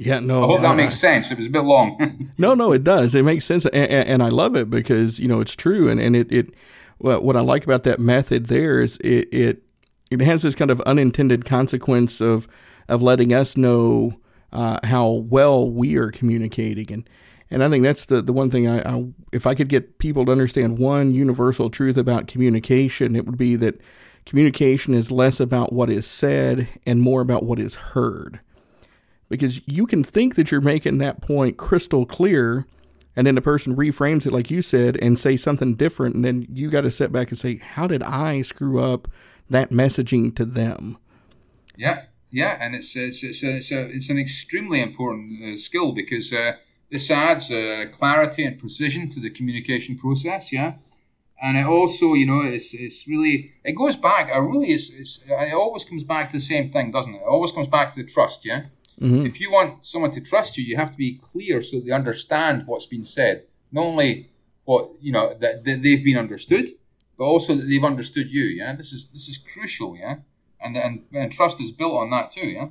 Speaker 1: Yeah, no.
Speaker 2: I hope that makes sense. It was a bit long.
Speaker 1: no, no, it does. It makes sense, and, and, I love it because you know it's true, and and it it what I like about that method there is it it it has this kind of unintended consequence of of letting us know uh, how well we are communicating, and and I think that's the the one thing I, I if I could get people to understand one universal truth about communication, it would be that communication is less about what is said and more about what is heard because you can think that you're making that point crystal clear and then the person reframes it like you said and say something different and then you got to sit back and say how did i screw up that messaging to them?
Speaker 2: Yeah yeah and it's it's it's, a, it's, a, it's an extremely important uh, skill because uh, this adds uh, clarity and precision to the communication process yeah? And it also you know it's, it's really it goes back i really it's, it's it always comes back to the same thing doesn't it? It always comes back to the trust yeah Mm-hmm. If you want someone to trust you, you have to be clear so they understand what's been said. Not only what you know that, that they've been understood, but also that they've understood you. Yeah, this is this is crucial. Yeah, and and, and trust is built on that too. Yeah.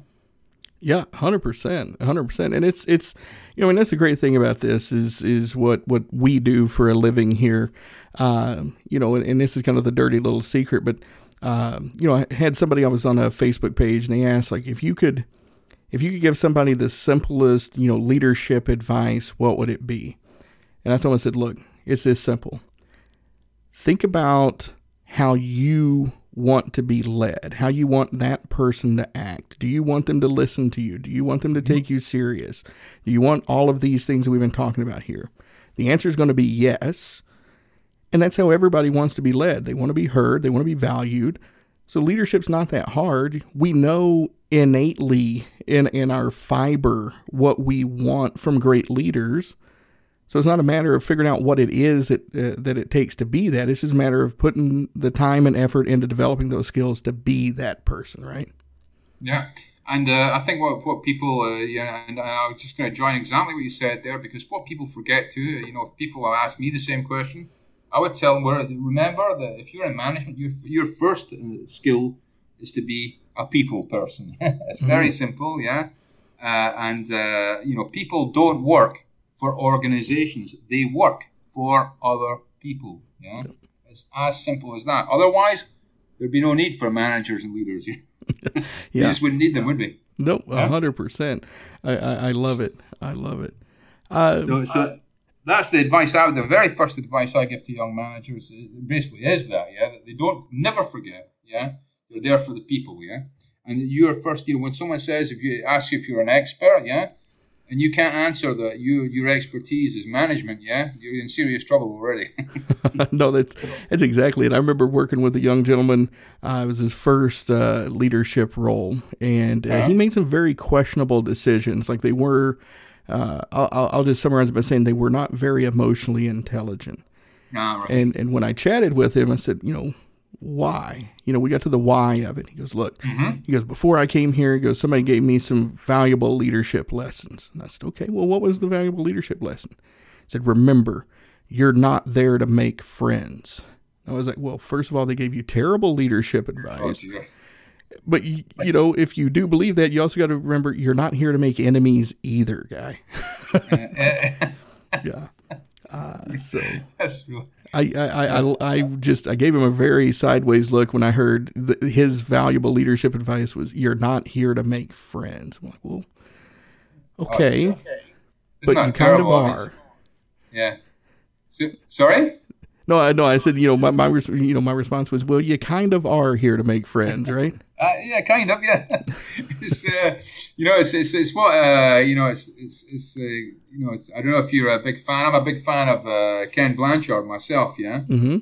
Speaker 1: Yeah, hundred percent, hundred percent, and it's it's you know, and that's the great thing about this is is what what we do for a living here, uh, you know, and, and, this is kind of the dirty little secret, but uh, you know, I had somebody I was on a Facebook page and they asked like if you could if you could give somebody the simplest you know leadership advice, what would it be? And I told him I said, look, it's this simple. Think about how you want to be led, how you want that person to act. Do you want them to listen to you? Do you want them to mm-hmm. take you serious? Do you want all of these things that we've been talking about here? The answer is going to be yes. And that's how everybody wants to be led. They want to be heard, they want to be valued. So leadership's not that hard. We know innately in in our fiber what we want from great leaders. So it's not a matter of figuring out what it is that, uh, that it takes to be that. It's just a matter of putting the time and effort into developing those skills to be that person, right?
Speaker 2: Yeah. And uh, I think what, what people, uh, yeah, and I was just going to join exactly what you said there because what people forget too, you know, if people ask me the same question, I would tell them, remember that if you're in management, your, your first uh, skill is to be a people person. it's very mm-hmm. simple, yeah. Uh, and, uh, you know, people don't work for organizations. They work for other people. Yeah, it's as simple as that. Otherwise, there'd be no need for managers and leaders. yeah, we just wouldn't need them, would we?
Speaker 1: Nope, hundred yeah? percent. I, I, I love it. I love it. Uh,
Speaker 2: so so uh, that's the advice I the very first advice I give to young managers basically is that yeah that they don't never forget yeah you're there for the people yeah? And you're first you know when someone says if you ask you if you're an expert yeah? And you can't answer that you your expertise is management yeah? You're in serious trouble already.
Speaker 1: No that's that's exactly it. I remember working with a young gentleman uh, it was his first uh, leadership role and uh, uh-huh. he made some very questionable decisions. Like they were uh, I'll, I'll, just summarize by saying they were not very emotionally intelligent.
Speaker 2: Ah, right.
Speaker 1: and and when i chatted with him i said you know why. You know, we got to the why of it. He goes, look, mm-hmm. he goes, before I came here, he goes, somebody gave me some valuable leadership lessons. And I said, okay, well, what was the valuable leadership lesson? He said, remember, you're not there to make friends. I was like, well, first of all, they gave you terrible leadership advice. Oh, but you, you, know, if you do believe that, you also got to remember you're not here to make enemies either, guy. yeah. Uh, so
Speaker 2: that's really
Speaker 1: I, I, I, I just I gave him a very sideways look when I heard the, his valuable leadership advice was you're not here to make friends. I'm like, well, okay, oh, okay. but you kind of are.
Speaker 2: Yeah. So, sorry.
Speaker 1: No, I no, I said you know my, my you know my response was well you kind of are here to make friends, right?
Speaker 2: Uh, yeah, kind of, yeah. it's uh, you know it's, it's, it's what uh, you know it's it's, it's uh, you know it's, I don't know if you're a big fan. I'm a big fan of uh, Ken Blanchard myself, yeah.
Speaker 1: Mm-hmm.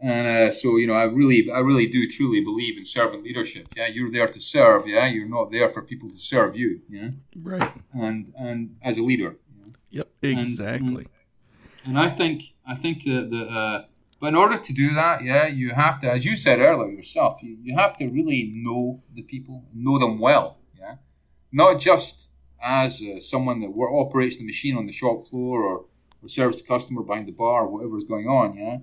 Speaker 2: And uh, so you know I really I really do truly believe in servant leadership. Yeah, you're there to serve. Yeah, you're not there for people to serve you. Yeah,
Speaker 1: right.
Speaker 2: And and as a leader.
Speaker 1: Yep, exactly.
Speaker 2: And, and, and I think I think that the uh, but in order to do that, yeah, you have to, as you said earlier yourself, you, you have to really know the people, know them well, yeah, not just as uh, someone that operates the machine on the shop floor or, or serves the customer behind the bar or whatever is going on, yeah,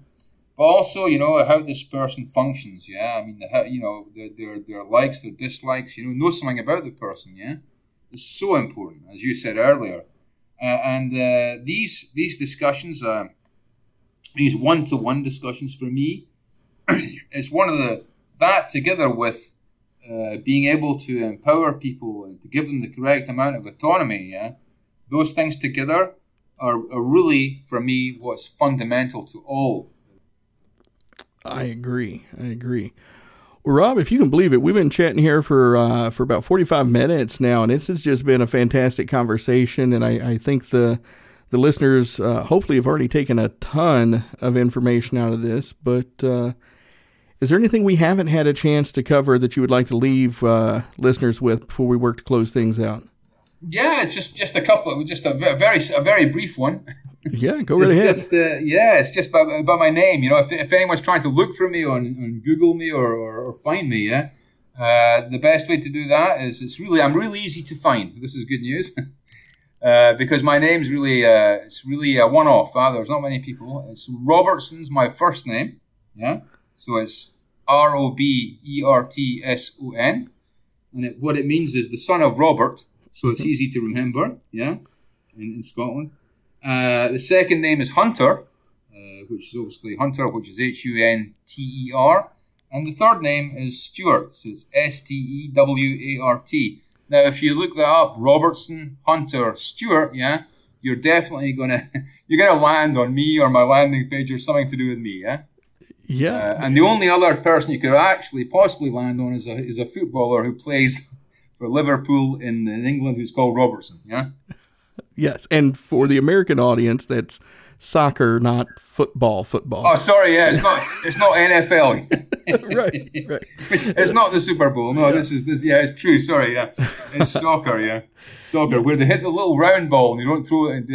Speaker 2: but also you know how this person functions, yeah. I mean, the, you know their, their their likes, their dislikes, you know, know something about the person, yeah. It's so important, as you said earlier uh, and uh, these these discussions, uh, these one to one discussions for me, is one of the that together with uh, being able to empower people and to give them the correct amount of autonomy. Yeah, those things together are, are really for me what's fundamental to all.
Speaker 1: I agree. I agree. Well, Rob, if you can believe it, we've been chatting here for uh, for about forty five minutes now, and this has just been a fantastic conversation. And I, I think the the listeners uh, hopefully have already taken a ton of information out of this. But uh, is there anything we haven't had a chance to cover that you would like to leave uh, listeners with before we work to close things out?
Speaker 2: Yeah, it's just just a couple, just a very a very brief one.
Speaker 1: Yeah, go right it's ahead.
Speaker 2: Just, uh, yeah, it's just about, about my name. You know, if, if anyone's trying to look for me on, on Google me or, or, or find me, yeah, uh, the best way to do that is it's really I'm really easy to find. This is good news. uh, because my name's really uh, it's really a one-off. Uh, there's not many people. It's Robertson's my first name. Yeah, so it's R O B E R T S O N, and it, what it means is the son of Robert. So it's easy to remember. Yeah, in, in Scotland. Uh, the second name is Hunter, uh, which is obviously Hunter, which is H U N T E R. And the third name is Stewart, so it's S T E W A R T. Now, if you look that up, Robertson, Hunter, Stewart, yeah, you're definitely gonna you're gonna land on me or my landing page or something to do with me, yeah.
Speaker 1: Yeah.
Speaker 2: Uh, and the only other person you could actually possibly land on is a is a footballer who plays for Liverpool in, in England, who's called Robertson, yeah.
Speaker 1: Yes, and for the American audience, that's soccer, not football. Football.
Speaker 2: Oh, sorry, yeah, it's not it's not NFL.
Speaker 1: right, right.
Speaker 2: It's not the Super Bowl. No, yeah. this is this. Yeah, it's true. Sorry, yeah, it's soccer. Yeah, soccer where they hit the little round ball and you don't throw it.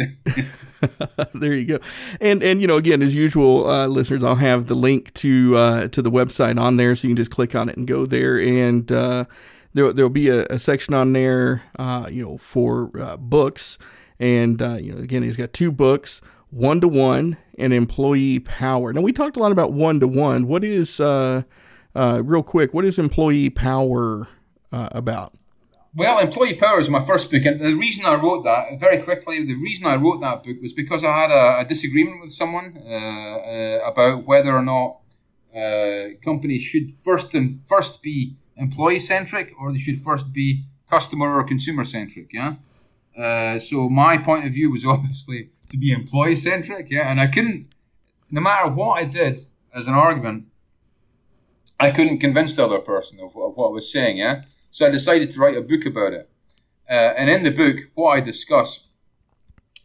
Speaker 1: there you go. And and you know, again, as usual, uh, listeners, I'll have the link to uh, to the website on there, so you can just click on it and go there and. Uh, there, there'll be a, a section on there, uh, you know, for uh, books, and uh, you know, again, he's got two books one to one and employee power. Now we talked a lot about one to one. What is uh, uh, real quick? What is employee power uh, about?
Speaker 2: Well, employee power is my first book, and the reason I wrote that very quickly, the reason I wrote that book was because I had a, a disagreement with someone uh, uh, about whether or not uh, companies should first and first be employee centric or they should first be customer or consumer centric. Yeah. so my point of view was obviously to be employee centric, yeah. And I couldn't, no matter what I did as an argument, I couldn't convince the other person of, of what I was saying, yeah. So I decided to write a book about it. Uh, and in the book, what I discuss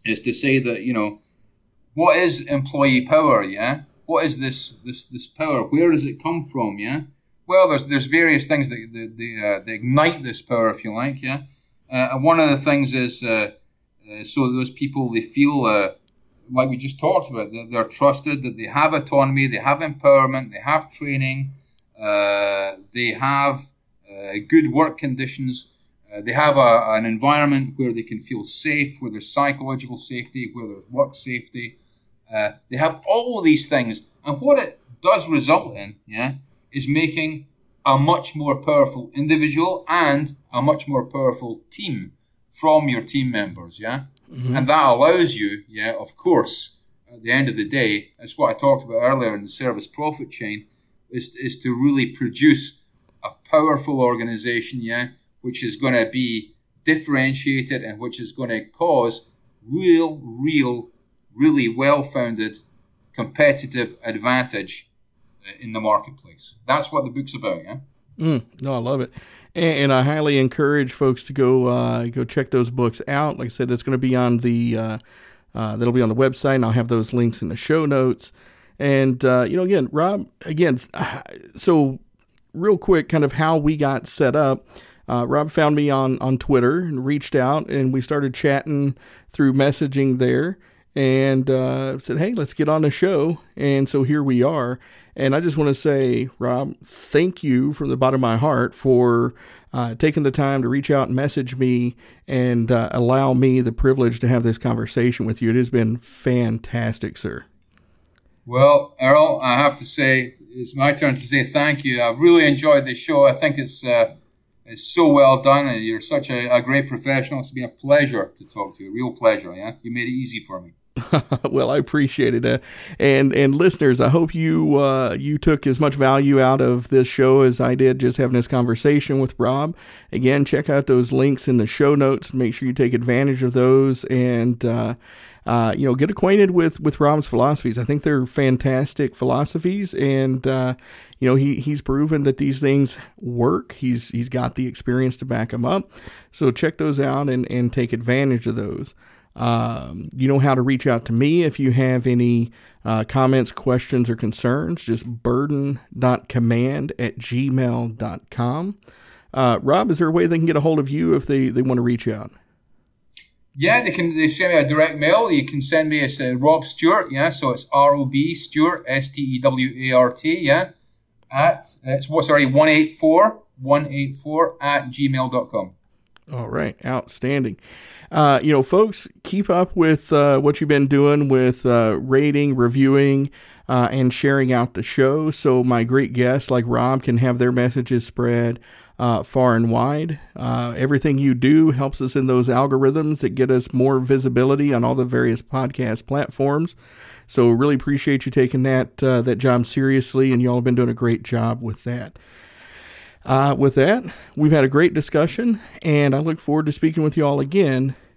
Speaker 2: is to say that you know what is employee power, yeah. What is this this this power? Where does it come from, yeah? Well, there's there's various things that that, that, uh, that ignite this power, if you like, yeah. Uh, and one of the things is uh, so those people they feel uh, like we just talked about that they're trusted, that they have autonomy, they have empowerment, they have training, uh, they have uh, good work conditions, uh, they have a, an environment where they can feel safe, where there's psychological safety, where there's work safety. They have all these things, and what it does result in, yeah, is making a much more powerful individual and a much more powerful team from your team members, yeah? Mm-hmm. And that allows you, yeah, of course, at the end of the day, it's what I talked about earlier in the service profit chain, is, is to really produce a powerful organization, yeah, which is going to be differentiated and which is going to cause real, real, really well founded competitive advantage uh, in the marketplace. That's what the book's about, yeah?
Speaker 1: Mm, no, I love it and, I highly encourage folks to go uh, go check those books out. Like I said, it's going to be on the uh, uh, that'll be on the website, and I'll have those links in the show notes. And uh, you know, again, Rob, again, so real quick, kind of how we got set up. Uh, Rob found me on on Twitter and reached out, and we started chatting through messaging there, and uh, said, "Hey, let's get on the show." And so here we are. And I just want to say, Rob, thank you from the bottom of my heart for uh, taking the time to reach out and message me and uh, allow me the privilege to have this conversation with you. It has been fantastic, sir.
Speaker 2: Well, Earl, I have to say, it's my turn to say thank you. I've really enjoyed this show. I think it's uh, it's so well done, and you're such a, a great professional. It's been a pleasure to talk to you. Real pleasure. Yeah, you made it easy for me.
Speaker 1: well, I appreciate it, uh, and and listeners, I hope you uh, you took as much value out of this show as I did just having this conversation with Rob. Again, check out those links in the show notes. Make sure you take advantage of those, and uh, uh you know get acquainted with with Rob's philosophies. I think they're fantastic philosophies, and uh, you know he he's proven that these things work. He's he's got the experience to back them up. So check those out and and take advantage of those. Um, you know how to reach out to me if you have any uh, comments, questions, or concerns. Just burden.command at gmail.com. Uh, Rob, is there a way they can get a hold of you if they, they want to reach out?
Speaker 2: Yeah, they can they send me a direct mail. You can send me as uh, Rob Stewart, yeah. So it's R O B Stewart, S T E W A R T, yeah. At it's what sorry, 184 184 at gmail.com.
Speaker 1: All right, outstanding. Uh, you know, folks, keep up with uh, what you've been doing with uh, rating, reviewing, uh, and sharing out the show so my great guests like Rob can have their messages spread uh, far and wide. Uh, everything you do helps us in those algorithms that get us more visibility on all the various podcast platforms. So really appreciate you taking that uh, that job seriously, and y'all have been doing a great job with that. Uh, with that, we've had a great discussion, and I look forward to speaking with you all again